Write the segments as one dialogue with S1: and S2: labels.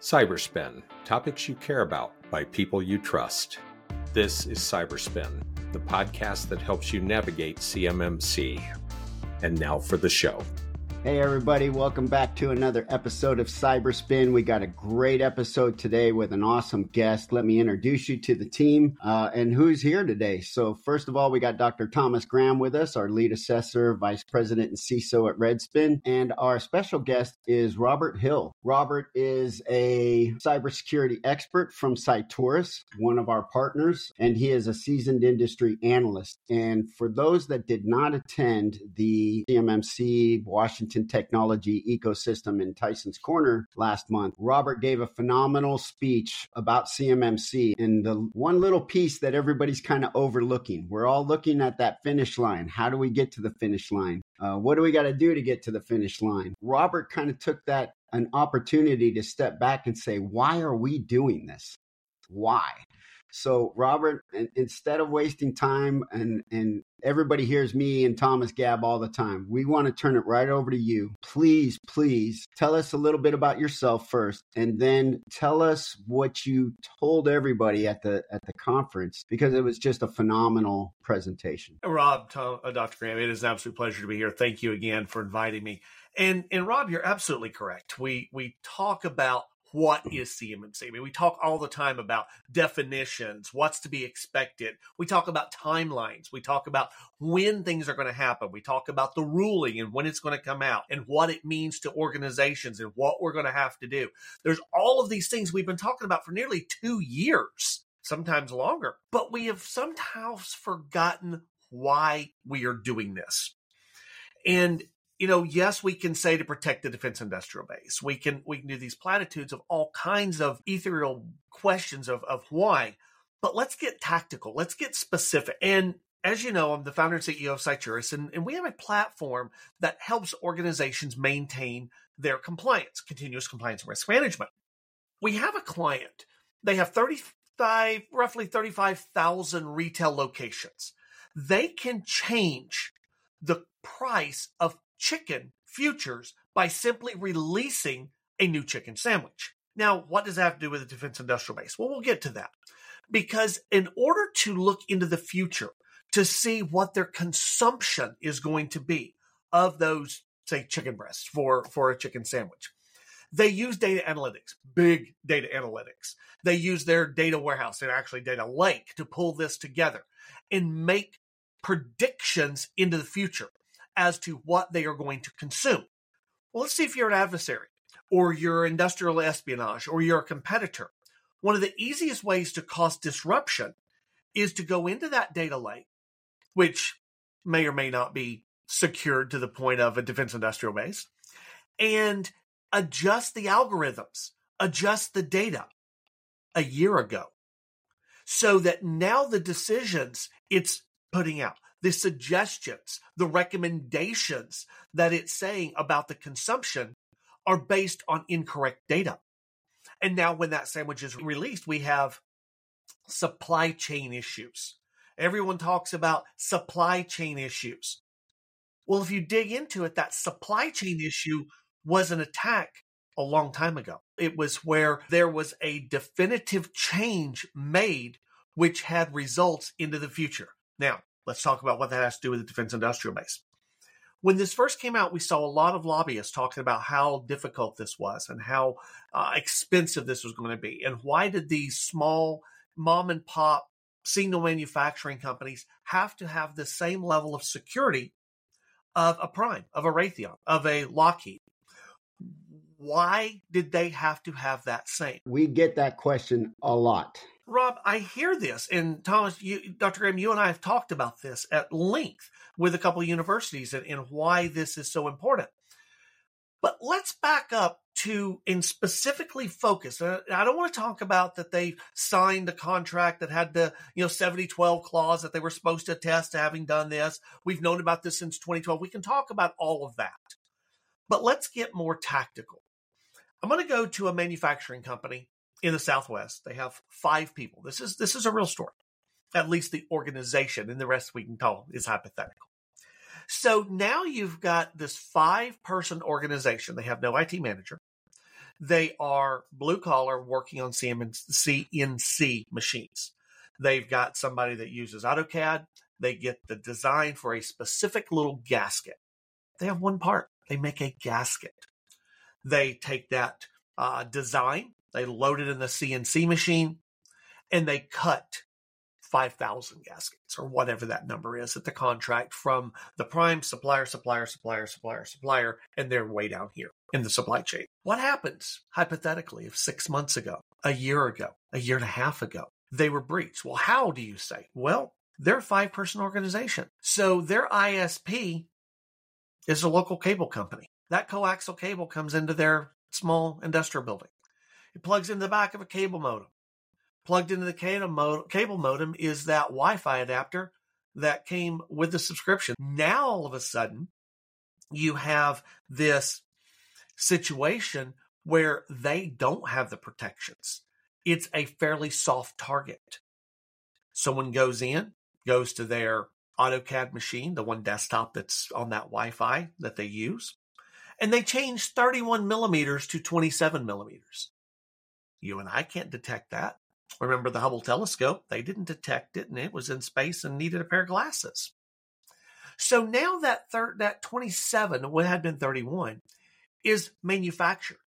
S1: Cyberspin topics you care about by people you trust. This is Cyberspin, the podcast that helps you navigate CMMC. And now for the show.
S2: Hey, everybody, welcome back to another episode of Cyberspin. We got a great episode today with an awesome guest. Let me introduce you to the team uh, and who's here today. So, first of all, we got Dr. Thomas Graham with us, our lead assessor, vice president, and CISO at Redspin. And our special guest is Robert Hill. Robert is a cybersecurity expert from Cyturus, one of our partners, and he is a seasoned industry analyst. And for those that did not attend the CMMC Washington technology ecosystem in Tyson's Corner last month, Robert gave a phenomenal speech about CMMC and the one little piece that everybody's kind of overlooking. We're all looking at that finish line. How do we get to the finish line? Uh, what do we got to do to get to the finish line? Robert kind of took that an opportunity to step back and say, why are we doing this? Why? So, Robert, instead of wasting time and, and everybody hears me and Thomas Gab all the time, we want to turn it right over to you. Please, please tell us a little bit about yourself first, and then tell us what you told everybody at the at the conference because it was just a phenomenal presentation.
S3: Rob, Tom, uh, Dr. Graham, it is an absolute pleasure to be here. Thank you again for inviting me. And and Rob, you're absolutely correct. We we talk about what is CMMC? I mean, we talk all the time about definitions, what's to be expected. We talk about timelines. We talk about when things are going to happen. We talk about the ruling and when it's going to come out and what it means to organizations and what we're going to have to do. There's all of these things we've been talking about for nearly two years, sometimes longer, but we have sometimes forgotten why we are doing this. And you know, yes, we can say to protect the defense industrial base. We can we can do these platitudes of all kinds of ethereal questions of of why. But let's get tactical. Let's get specific. And as you know, I'm the founder and CEO of Cyturus, and, and we have a platform that helps organizations maintain their compliance, continuous compliance and risk management. We have a client. They have 35, roughly 35,000 retail locations. They can change the price of chicken futures by simply releasing a new chicken sandwich. Now, what does that have to do with the defense industrial base? Well, we'll get to that. Because in order to look into the future to see what their consumption is going to be of those, say, chicken breasts for, for a chicken sandwich, they use data analytics, big data analytics. They use their data warehouse and actually data lake to pull this together and make predictions into the future as to what they are going to consume. Well, let's see if you're an adversary or you're industrial espionage or you're a competitor. One of the easiest ways to cause disruption is to go into that data lake, which may or may not be secured to the point of a defense industrial base, and adjust the algorithms, adjust the data a year ago so that now the decisions it's putting out the suggestions, the recommendations that it's saying about the consumption are based on incorrect data. And now, when that sandwich is released, we have supply chain issues. Everyone talks about supply chain issues. Well, if you dig into it, that supply chain issue was an attack a long time ago. It was where there was a definitive change made, which had results into the future. Now, Let's talk about what that has to do with the defense industrial base. When this first came out, we saw a lot of lobbyists talking about how difficult this was and how uh, expensive this was going to be. And why did these small mom and pop signal manufacturing companies have to have the same level of security of a Prime, of a Raytheon, of a Lockheed? Why did they have to have that same?
S2: We get that question a lot.
S3: Rob, I hear this, and Thomas, you, Dr. Graham, you and I have talked about this at length with a couple of universities and, and why this is so important. But let's back up to and specifically focus. I don't want to talk about that they signed a contract that had the you know 7012 clause that they were supposed to attest to having done this. We've known about this since 2012. We can talk about all of that. But let's get more tactical. I'm going to go to a manufacturing company in the Southwest. They have five people. This is this is a real story. At least the organization, and the rest we can call is hypothetical. So now you've got this five person organization. They have no IT manager. They are blue collar working on CNC machines. They've got somebody that uses AutoCAD. They get the design for a specific little gasket. They have one part. They make a gasket. They take that uh, design, they load it in the CNC machine, and they cut 5,000 gaskets or whatever that number is at the contract from the prime supplier, supplier, supplier, supplier, supplier, and they're way down here in the supply chain. What happens, hypothetically, if six months ago, a year ago, a year and a half ago, they were breached? Well, how do you say? Well, they're a five person organization. So their ISP is a local cable company. That coaxial cable comes into their small industrial building. It plugs into the back of a cable modem. Plugged into the cable modem is that Wi Fi adapter that came with the subscription. Now, all of a sudden, you have this situation where they don't have the protections. It's a fairly soft target. Someone goes in, goes to their AutoCAD machine, the one desktop that's on that Wi Fi that they use, and they change 31 millimeters to 27 millimeters. You and I can't detect that. Remember the Hubble telescope? They didn't detect it and it was in space and needed a pair of glasses. So now that thir- that 27, what had been 31, is manufactured.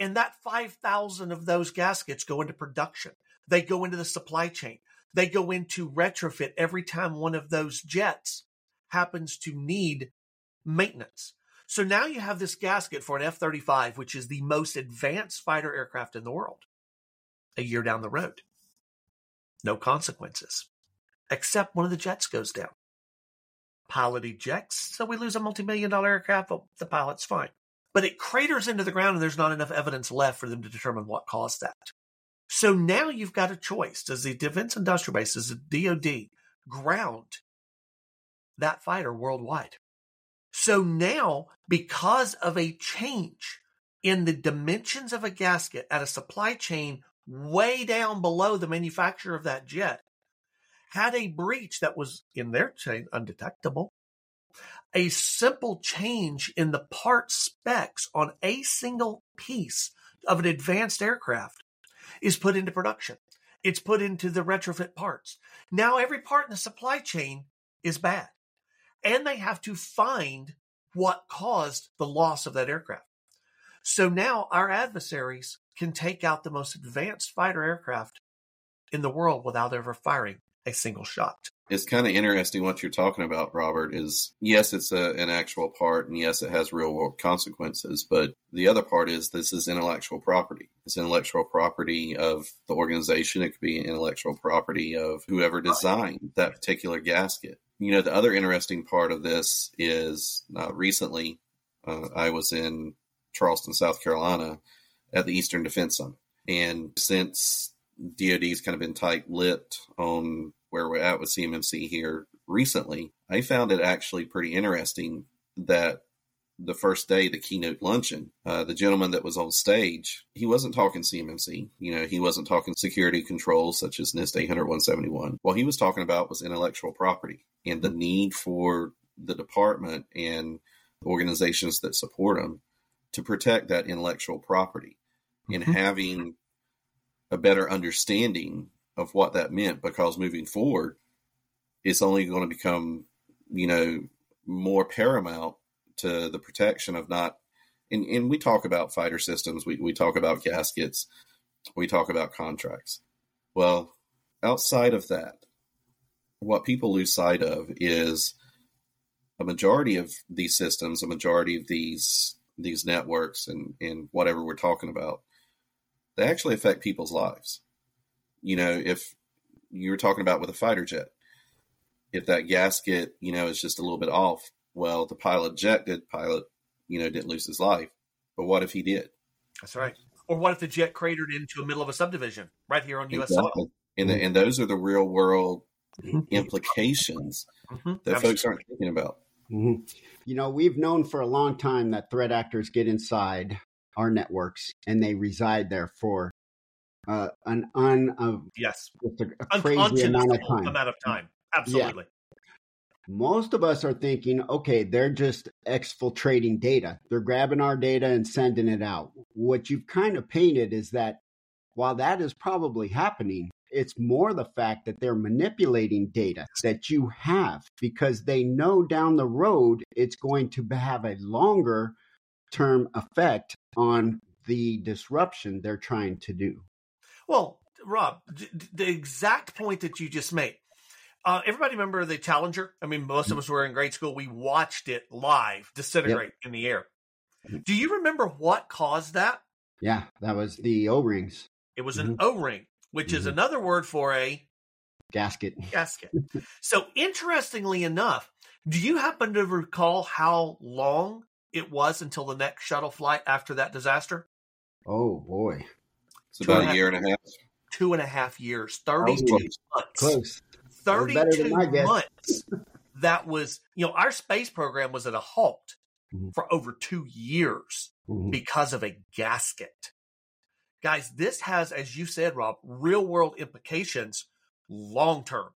S3: And that 5,000 of those gaskets go into production. They go into the supply chain. They go into retrofit every time one of those jets happens to need maintenance. So now you have this gasket for an F 35, which is the most advanced fighter aircraft in the world, a year down the road. No consequences, except one of the jets goes down. Pilot ejects, so we lose a multi million dollar aircraft. But the pilot's fine. But it craters into the ground, and there's not enough evidence left for them to determine what caused that. So now you've got a choice. Does the Defense Industrial Base, does the DoD ground that fighter worldwide? So now, because of a change in the dimensions of a gasket at a supply chain way down below the manufacturer of that jet, had a breach that was in their chain undetectable. A simple change in the part specs on a single piece of an advanced aircraft is put into production. It's put into the retrofit parts. Now every part in the supply chain is bad. And they have to find what caused the loss of that aircraft. So now our adversaries can take out the most advanced fighter aircraft in the world without ever firing a single shot.
S4: It's kind of interesting what you're talking about, Robert. Is yes, it's a, an actual part, and yes, it has real world consequences. But the other part is this is intellectual property. It's intellectual property of the organization. It could be intellectual property of whoever designed that particular gasket. You know, the other interesting part of this is uh, recently uh, I was in Charleston, South Carolina, at the Eastern Defense Summit, and since DoD's kind of been tight lipped on where we're at with CMMC here recently, I found it actually pretty interesting that the first day, the keynote luncheon, uh, the gentleman that was on stage, he wasn't talking CMMC. You know, he wasn't talking security controls such as NIST 800 171. What he was talking about was intellectual property and the need for the department and organizations that support them to protect that intellectual property and mm-hmm. having a better understanding of what that meant because moving forward, it's only going to become, you know, more paramount to the protection of not. And, and we talk about fighter systems, we, we talk about gaskets, we talk about contracts. Well, outside of that, what people lose sight of is a majority of these systems, a majority of these these networks and, and whatever we're talking about, they actually affect people's lives you know, if you're talking about with a fighter jet, if that gasket, you know, is just a little bit off, well, the pilot ejected, pilot, you know, didn't lose his life. But what if he did?
S3: That's right. Or what if the jet cratered into the middle of a subdivision right here on U.S. Soil?
S4: And, the, and those are the real world mm-hmm. implications mm-hmm. that Absolutely. folks aren't thinking about.
S2: Mm-hmm. You know, we've known for a long time that threat actors get inside our networks and they reside there for uh, an un uh,
S3: yes
S2: a, a crazy amount of time.
S3: Amount of time. Absolutely.
S2: most of us are thinking, okay, they're just exfiltrating data. They're grabbing our data and sending it out. What you've kind of painted is that while that is probably happening, it's more the fact that they're manipulating data that you have because they know down the road it's going to have a longer term effect on the disruption they're trying to do.
S3: Well, Rob, the exact point that you just made. Uh, everybody remember the Challenger? I mean, most of us were in grade school. We watched it live disintegrate yep. in the air. Mm-hmm. Do you remember what caused that?
S2: Yeah, that was the O rings.
S3: It was mm-hmm. an O ring, which mm-hmm. is another word for a
S2: gasket.
S3: Gasket. so, interestingly enough, do you happen to recall how long it was until the next shuttle flight after that disaster?
S2: Oh boy,
S4: it's about a year and a half.
S3: Two and a half years, thirty-two months.
S2: Close.
S3: Thirty-two months. that was, you know, our space program was at a halt mm-hmm. for over two years mm-hmm. because of a gasket. Guys, this has, as you said, Rob, real world implications long term.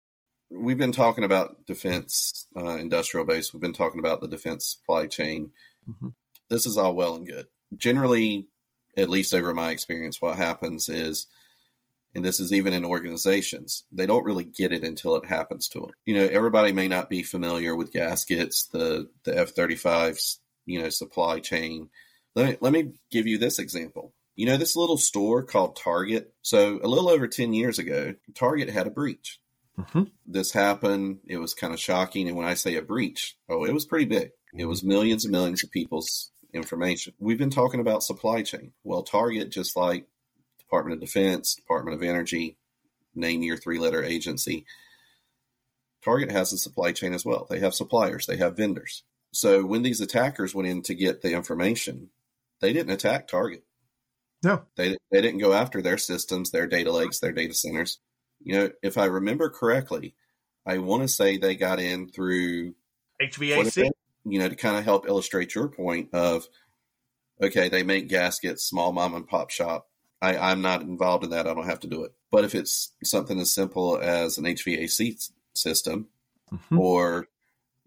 S4: We've been talking about defense, uh, industrial base. We've been talking about the defense supply chain. Mm-hmm. This is all well and good. Generally, at least over my experience, what happens is, and this is even in organizations, they don't really get it until it happens to them. You know, everybody may not be familiar with gaskets, the the F 35s, you know, supply chain. Let me, let me give you this example. You know, this little store called Target. So, a little over 10 years ago, Target had a breach. Mm-hmm. This happened. It was kind of shocking. And when I say a breach, oh, it was pretty big. It was millions and millions of people's information. We've been talking about supply chain. Well, Target, just like Department of Defense, Department of Energy, name your three letter agency, Target has a supply chain as well. They have suppliers, they have vendors. So when these attackers went in to get the information, they didn't attack Target.
S3: No,
S4: they they didn't go after their systems, their data lakes, their data centers. You know, if I remember correctly, I want to say they got in through
S3: HVAC.
S4: You know, to kind of help illustrate your point of, okay, they make gaskets, small mom and pop shop. I, I'm not involved in that. I don't have to do it. But if it's something as simple as an HVAC system, mm-hmm. or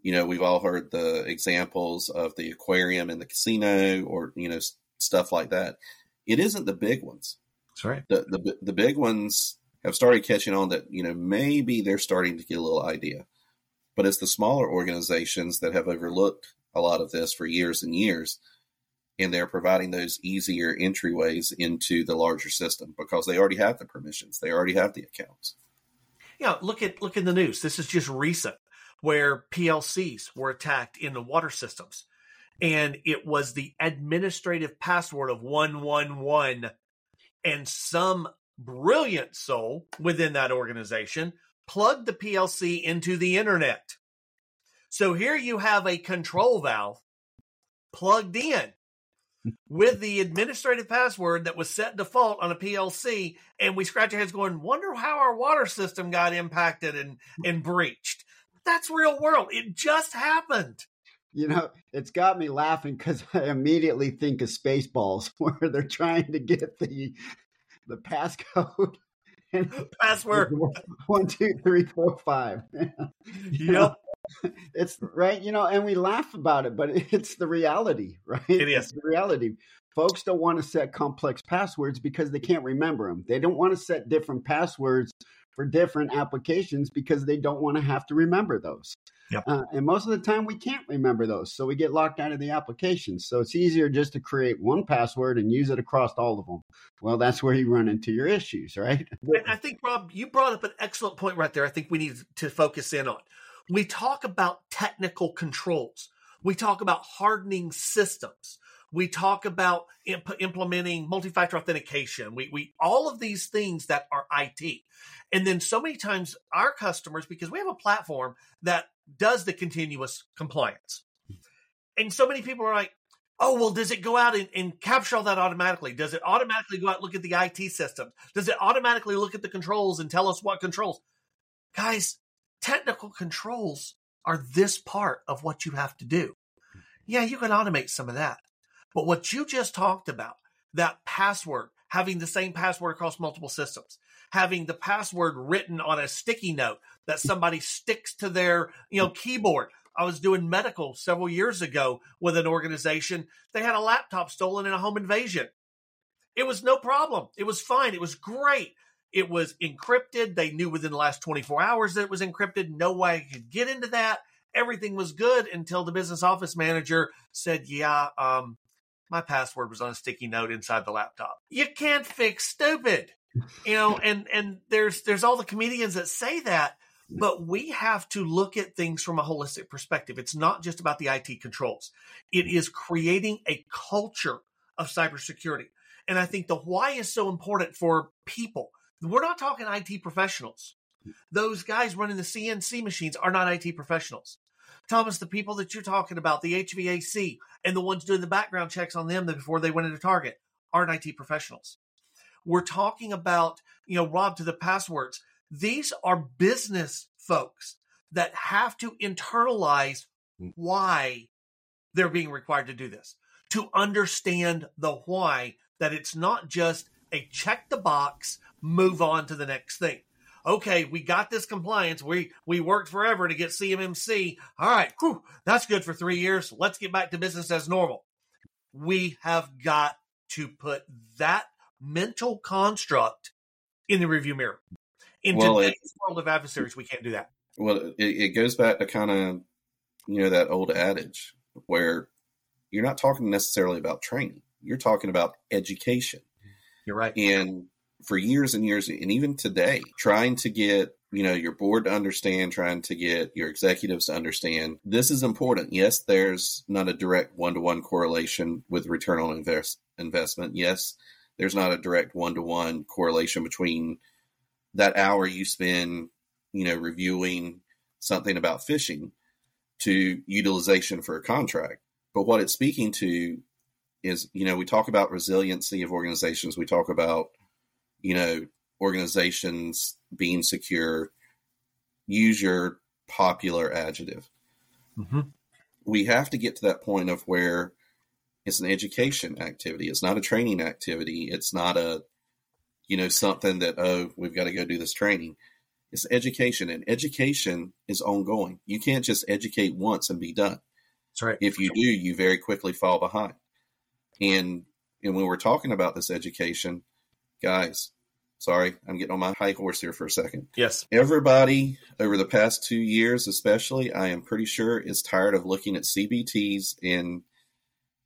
S4: you know, we've all heard the examples of the aquarium in the casino, or you know, stuff like that it isn't the big ones.
S3: That's right.
S4: The, the the big ones have started catching on that you know maybe they're starting to get a little idea, but it's the smaller organizations that have overlooked a lot of this for years and years, and they're providing those easier entryways into the larger system because they already have the permissions, they already have the accounts.
S3: Yeah, look at look in the news. This is just recent where PLCs were attacked in the water systems and it was the administrative password of 111 and some brilliant soul within that organization plugged the PLC into the internet. So here you have a control valve plugged in with the administrative password that was set default on a PLC, and we scratch our heads going, wonder how our water system got impacted and, and breached. That's real world. It just happened.
S2: You know, it's got me laughing because I immediately think of Spaceballs, where they're trying to get the the passcode
S3: password
S2: one two three four five.
S3: yep,
S2: it's right. You know, and we laugh about it, but it's the reality, right? It
S3: is
S2: it's the reality. Folks don't want to set complex passwords because they can't remember them. They don't want to set different passwords for different applications because they don't want to have to remember those.
S3: Yep.
S2: Uh, and most of the time, we can't remember those. So we get locked out of the application. So it's easier just to create one password and use it across all of them. Well, that's where you run into your issues, right?
S3: And I think, Rob, you brought up an excellent point right there. I think we need to focus in on. We talk about technical controls, we talk about hardening systems. We talk about imp- implementing multi-factor authentication. We, we all of these things that are IT. And then so many times our customers, because we have a platform that does the continuous compliance. And so many people are like, oh, well, does it go out and, and, capture all that automatically? Does it automatically go out and look at the IT system? Does it automatically look at the controls and tell us what controls? Guys, technical controls are this part of what you have to do. Yeah, you can automate some of that. But what you just talked about, that password, having the same password across multiple systems, having the password written on a sticky note that somebody sticks to their, you know, keyboard. I was doing medical several years ago with an organization. They had a laptop stolen in a home invasion. It was no problem. It was fine. It was great. It was encrypted. They knew within the last 24 hours that it was encrypted. No way I could get into that. Everything was good until the business office manager said, Yeah, um, my password was on a sticky note inside the laptop. You can't fix stupid. You know, and and there's there's all the comedians that say that, but we have to look at things from a holistic perspective. It's not just about the IT controls. It is creating a culture of cybersecurity. And I think the why is so important for people. We're not talking IT professionals. Those guys running the CNC machines are not IT professionals. Thomas, the people that you're talking about, the HVAC and the ones doing the background checks on them before they went into Target aren't IT professionals. We're talking about, you know, Rob to the passwords. These are business folks that have to internalize why they're being required to do this, to understand the why, that it's not just a check the box, move on to the next thing. Okay, we got this compliance. We we worked forever to get CMMC. All right, whew, that's good for three years. Let's get back to business as normal. We have got to put that mental construct in the review mirror. In well, today's it, world of adversaries, we can't do that.
S4: Well, it, it goes back to kind of you know that old adage where you're not talking necessarily about training. You're talking about education.
S3: You're right.
S4: And for years and years, and even today, trying to get you know your board to understand trying to get your executives to understand this is important. Yes there's not a direct one-to-one correlation with return on invest, investment. Yes there's not a direct one-to-one correlation between that hour you spend you know reviewing something about phishing to utilization for a contract. But what it's speaking to is you know we talk about resiliency of organizations. We talk about you know, organizations being secure, use your popular adjective. Mm-hmm. We have to get to that point of where it's an education activity. It's not a training activity. It's not a, you know, something that, oh, we've got to go do this training. It's education, and education is ongoing. You can't just educate once and be done.
S3: That's right.
S4: If you do, you very quickly fall behind. And and when we're talking about this education, guys, sorry, I'm getting on my high horse here for a second.
S3: Yes.
S4: Everybody over the past two years, especially, I am pretty sure is tired of looking at CBTs and,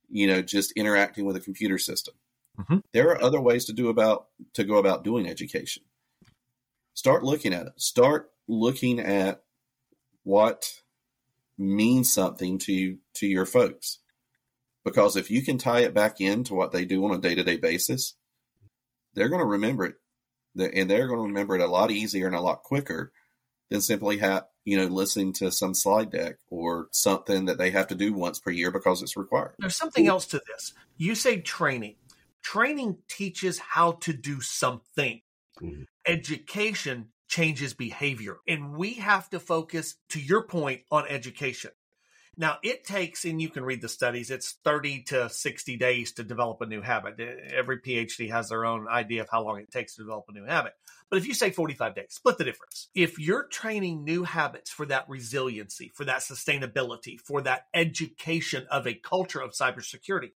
S4: you know, just interacting with a computer system. Mm-hmm. There are other ways to do about to go about doing education. Start looking at it. Start looking at what means something to to your folks. Because if you can tie it back into what they do on a day to day basis, they're going to remember it, and they're going to remember it a lot easier and a lot quicker than simply have you know listening to some slide deck or something that they have to do once per year because it's required.
S3: There's something else to this. You say training. Training teaches how to do something. Mm-hmm. Education changes behavior. And we have to focus, to your point, on education. Now, it takes, and you can read the studies, it's 30 to 60 days to develop a new habit. Every PhD has their own idea of how long it takes to develop a new habit. But if you say 45 days, split the difference. If you're training new habits for that resiliency, for that sustainability, for that education of a culture of cybersecurity,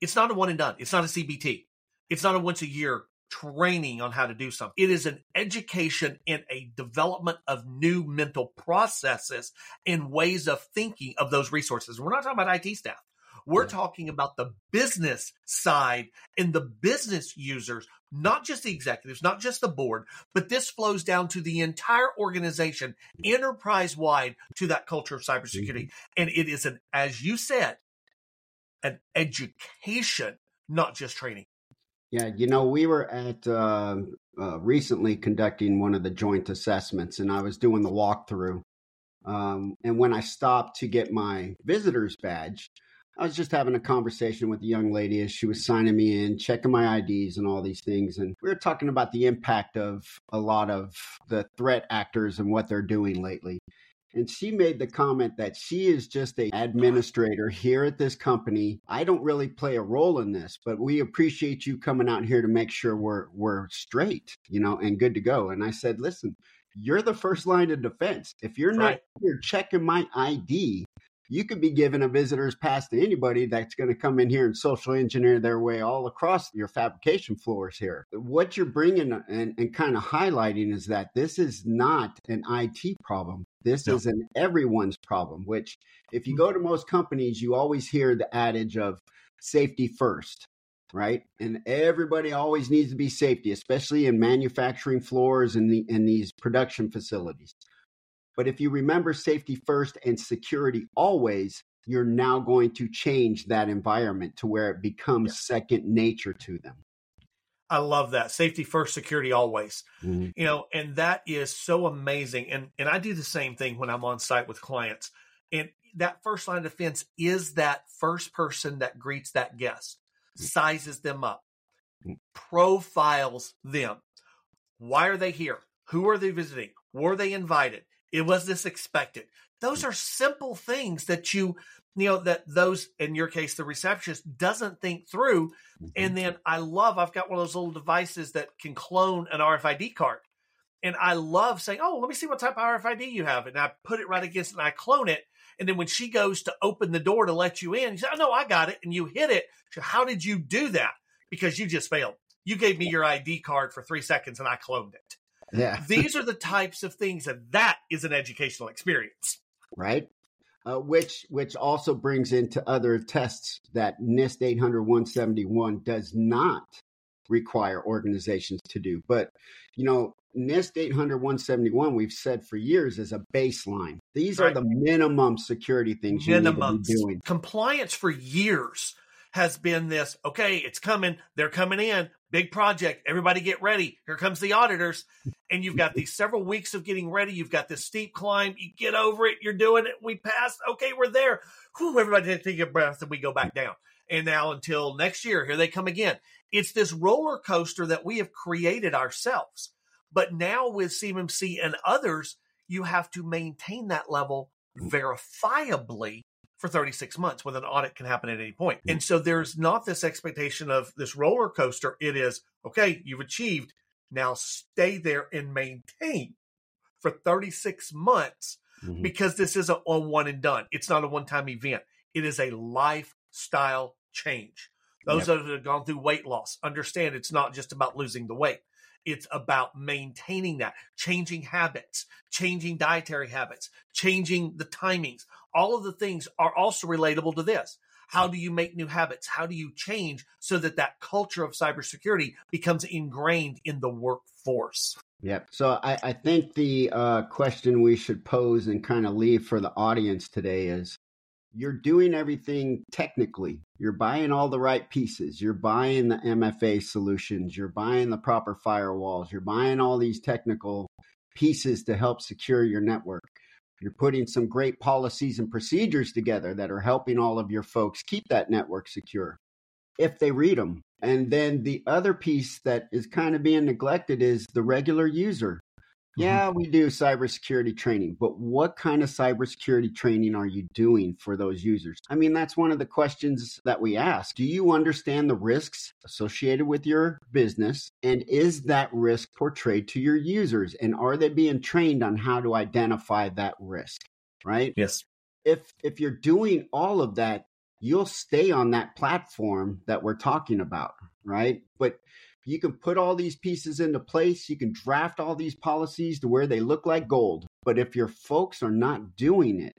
S3: it's not a one and done. It's not a CBT. It's not a once a year training on how to do something. It is an education and a development of new mental processes and ways of thinking of those resources. We're not talking about IT staff. We're yeah. talking about the business side and the business users, not just the executives, not just the board, but this flows down to the entire organization, enterprise wide, to that culture of cybersecurity. Mm-hmm. And it is an, as you said, an education, not just training.
S2: Yeah, you know, we were at uh, uh, recently conducting one of the joint assessments, and I was doing the walkthrough. Um, and when I stopped to get my visitor's badge, I was just having a conversation with a young lady as she was signing me in, checking my IDs and all these things. And we were talking about the impact of a lot of the threat actors and what they're doing lately. And she made the comment that she is just a administrator here at this company. I don't really play a role in this, but we appreciate you coming out here to make sure we're we're straight, you know, and good to go. And I said, listen, you're the first line of defense. If you're not right. here checking my ID, you could be given a visitor's pass to anybody that's going to come in here and social engineer their way all across your fabrication floors here. What you're bringing and, and kind of highlighting is that this is not an IT problem. This no. is an everyone's problem, which if you hmm. go to most companies, you always hear the adage of safety first right? And everybody always needs to be safety, especially in manufacturing floors and the in these production facilities. But if you remember safety first and security always, you're now going to change that environment to where it becomes yeah. second nature to them.
S3: I love that. Safety first, security always. Mm-hmm. You know, and that is so amazing. And and I do the same thing when I'm on site with clients. And that first line of defense is that first person that greets that guest, mm-hmm. sizes them up, mm-hmm. profiles them. Why are they here? Who are they visiting? Were they invited? It was this expected. Those are simple things that you, you know, that those, in your case, the receptionist doesn't think through. Mm-hmm. And then I love, I've got one of those little devices that can clone an RFID card. And I love saying, oh, let me see what type of RFID you have. And I put it right against it and I clone it. And then when she goes to open the door to let you in, you say, oh, no, I got it. And you hit it. So how did you do that? Because you just failed. You gave me your ID card for three seconds and I cloned it.
S2: Yeah.
S3: These are the types of things that that is an educational experience.
S2: Right. Uh, which which also brings into other tests that NIST 800 171 does not require organizations to do. But you know, NIST 800 171 we've said for years is a baseline. These right. are the minimum security things you need to be doing.
S3: Compliance for years has been this okay, it's coming, they're coming in, big project, everybody get ready. Here comes the auditors. And you've got these several weeks of getting ready. You've got this steep climb. You get over it, you're doing it. We passed. Okay, we're there. Whew, everybody take a breath and we go back down. And now until next year, here they come again. It's this roller coaster that we have created ourselves. But now with CMMC and others, you have to maintain that level verifiably for 36 months when an audit can happen at any point. And so there's not this expectation of this roller coaster. It is, okay, you've achieved. Now stay there and maintain for 36 months mm-hmm. because this isn't a one and done. It's not a one time event. It is a lifestyle change. Those yep. that have gone through weight loss understand it's not just about losing the weight. It's about maintaining that, changing habits, changing dietary habits, changing the timings. All of the things are also relatable to this. How do you make new habits? How do you change so that that culture of cybersecurity becomes ingrained in the workforce?
S2: Yep. So I, I think the uh, question we should pose and kind of leave for the audience today is you're doing everything technically. You're buying all the right pieces. You're buying the MFA solutions. You're buying the proper firewalls. You're buying all these technical pieces to help secure your network. You're putting some great policies and procedures together that are helping all of your folks keep that network secure if they read them. And then the other piece that is kind of being neglected is the regular user. Mm-hmm. Yeah, we do cybersecurity training, but what kind of cybersecurity training are you doing for those users? I mean, that's one of the questions that we ask. Do you understand the risks associated with your business? And is that risk portrayed to your users? And are they being trained on how to identify that risk? Right?
S3: Yes.
S2: If if you're doing all of that, you'll stay on that platform that we're talking about, right? But you can put all these pieces into place. You can draft all these policies to where they look like gold. But if your folks are not doing it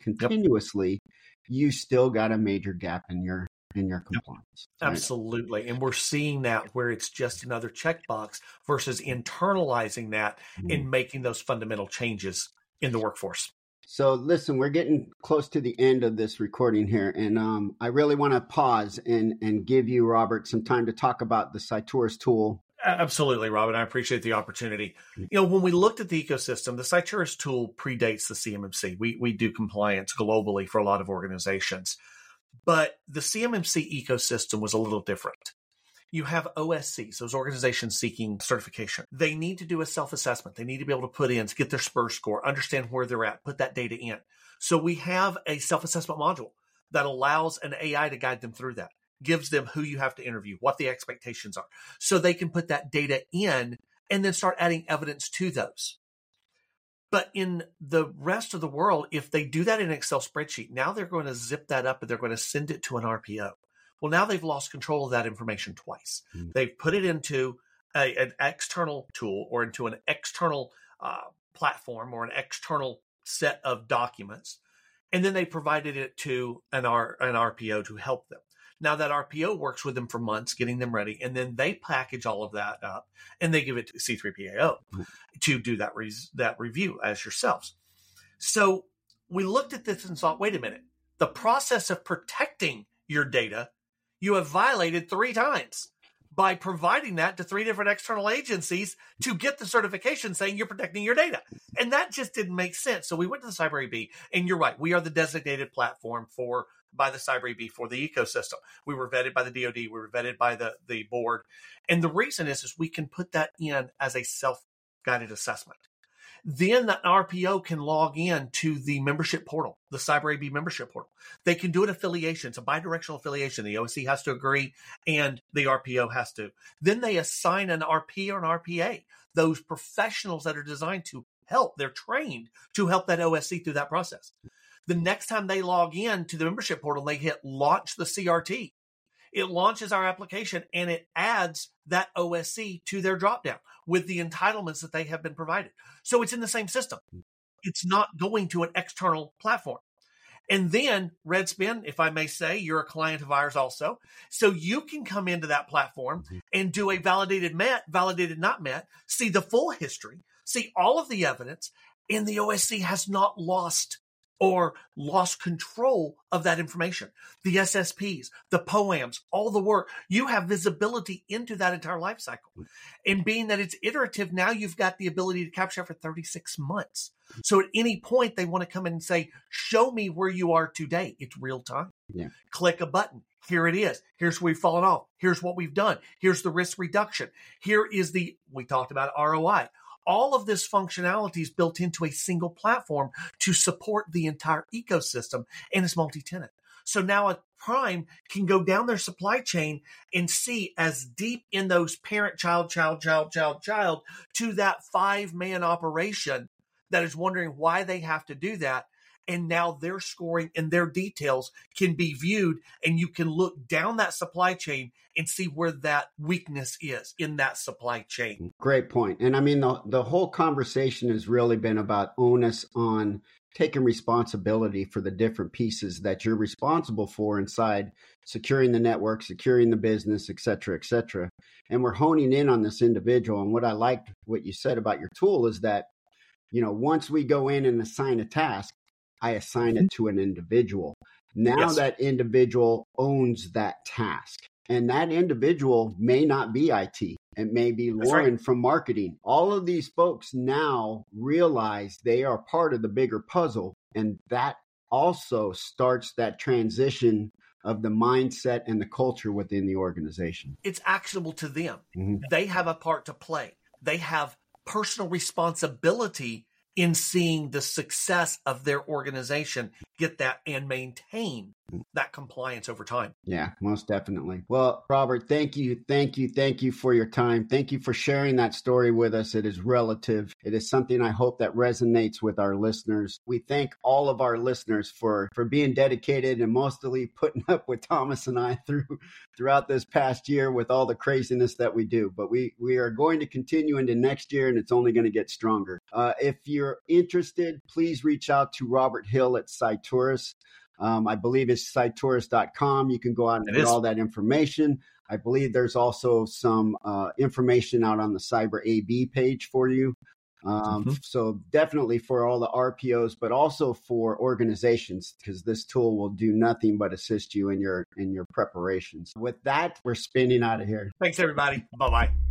S2: continuously, yep. you still got a major gap in your in your compliance.
S3: Right? Absolutely. And we're seeing that where it's just another checkbox versus internalizing that mm-hmm. and making those fundamental changes in the workforce.
S2: So listen, we're getting close to the end of this recording here, and um, I really want to pause and and give you, Robert, some time to talk about the Cyturus tool.
S3: Absolutely, Robin. I appreciate the opportunity. Mm. You know, when we looked at the ecosystem, the Cyturus tool predates the CMMC. We we do compliance globally for a lot of organizations, but the CMMC ecosystem was a little different. You have OSCs, those organizations seeking certification. They need to do a self assessment. They need to be able to put in, to get their SPRS score, understand where they're at, put that data in. So we have a self assessment module that allows an AI to guide them through that, gives them who you have to interview, what the expectations are, so they can put that data in and then start adding evidence to those. But in the rest of the world, if they do that in an Excel spreadsheet, now they're going to zip that up and they're going to send it to an RPO. Well, now they've lost control of that information twice. Mm-hmm. They've put it into a, an external tool or into an external uh, platform or an external set of documents, and then they provided it to an, R, an RPO to help them. Now that RPO works with them for months, getting them ready, and then they package all of that up and they give it to C3PAO mm-hmm. to do that that review as yourselves. So we looked at this and thought, wait a minute, the process of protecting your data, you have violated three times by providing that to three different external agencies to get the certification saying you're protecting your data. And that just didn't make sense. So we went to the Cyber and you're right, we are the designated platform for by the Cyber for the ecosystem. We were vetted by the DoD. We were vetted by the the board, and the reason is is we can put that in as a self guided assessment. Then that RPO can log in to the membership portal, the Cyber AB membership portal. They can do an affiliation. It's a bi-directional affiliation. The OSC has to agree and the RPO has to. Then they assign an RP or an RPA, those professionals that are designed to help. They're trained to help that OSC through that process. The next time they log in to the membership portal, they hit launch the CRT. It launches our application and it adds that OSC to their dropdown with the entitlements that they have been provided. So it's in the same system. It's not going to an external platform. And then Redspin, if I may say, you're a client of ours also. So you can come into that platform mm-hmm. and do a validated met, validated not met, see the full history, see all of the evidence, and the OSC has not lost or lost control of that information. The SSPs, the POAMs, all the work, you have visibility into that entire life cycle. Mm. And being that it's iterative, now you've got the ability to capture for 36 months. Mm. So at any point, they want to come in and say, Show me where you are today. It's real time. Yeah. Click a button. Here it is. Here's where we've fallen off. Here's what we've done. Here's the risk reduction. Here is the, we talked about ROI all of this functionality is built into a single platform to support the entire ecosystem and it's multi-tenant. So now a prime can go down their supply chain and see as deep in those parent, child, child, child, child, child to that five man operation that is wondering why they have to do that and now their scoring and their details can be viewed and you can look down that supply chain and see where that weakness is in that supply chain.
S2: Great point. And I mean the the whole conversation has really been about onus on taking responsibility for the different pieces that you're responsible for inside securing the network, securing the business, et cetera, et cetera. And we're honing in on this individual. And what I liked what you said about your tool is that, you know, once we go in and assign a task, I assign it to an individual. Now yes. that individual owns that task. And that individual may not be IT. It may be Lauren right. from marketing. All of these folks now realize they are part of the bigger puzzle. And that also starts that transition of the mindset and the culture within the organization.
S3: It's actionable to them. Mm-hmm. They have a part to play, they have personal responsibility in seeing the success of their organization get that and maintain that compliance over time.
S2: Yeah, most definitely. Well, Robert, thank you, thank you, thank you for your time. Thank you for sharing that story with us. It is relative. It is something I hope that resonates with our listeners. We thank all of our listeners for for being dedicated and mostly putting up with Thomas and I through throughout this past year with all the craziness that we do. But we we are going to continue into next year, and it's only going to get stronger. Uh, if you're interested, please reach out to Robert Hill at Cyturus. Um, I believe it's cyturus.com. You can go out and it get is. all that information. I believe there's also some uh, information out on the Cyber AB page for you. Um, mm-hmm. So definitely for all the RPOs, but also for organizations, because this tool will do nothing but assist you in your in your preparations. With that, we're spinning out of here.
S3: Thanks, everybody. Bye bye.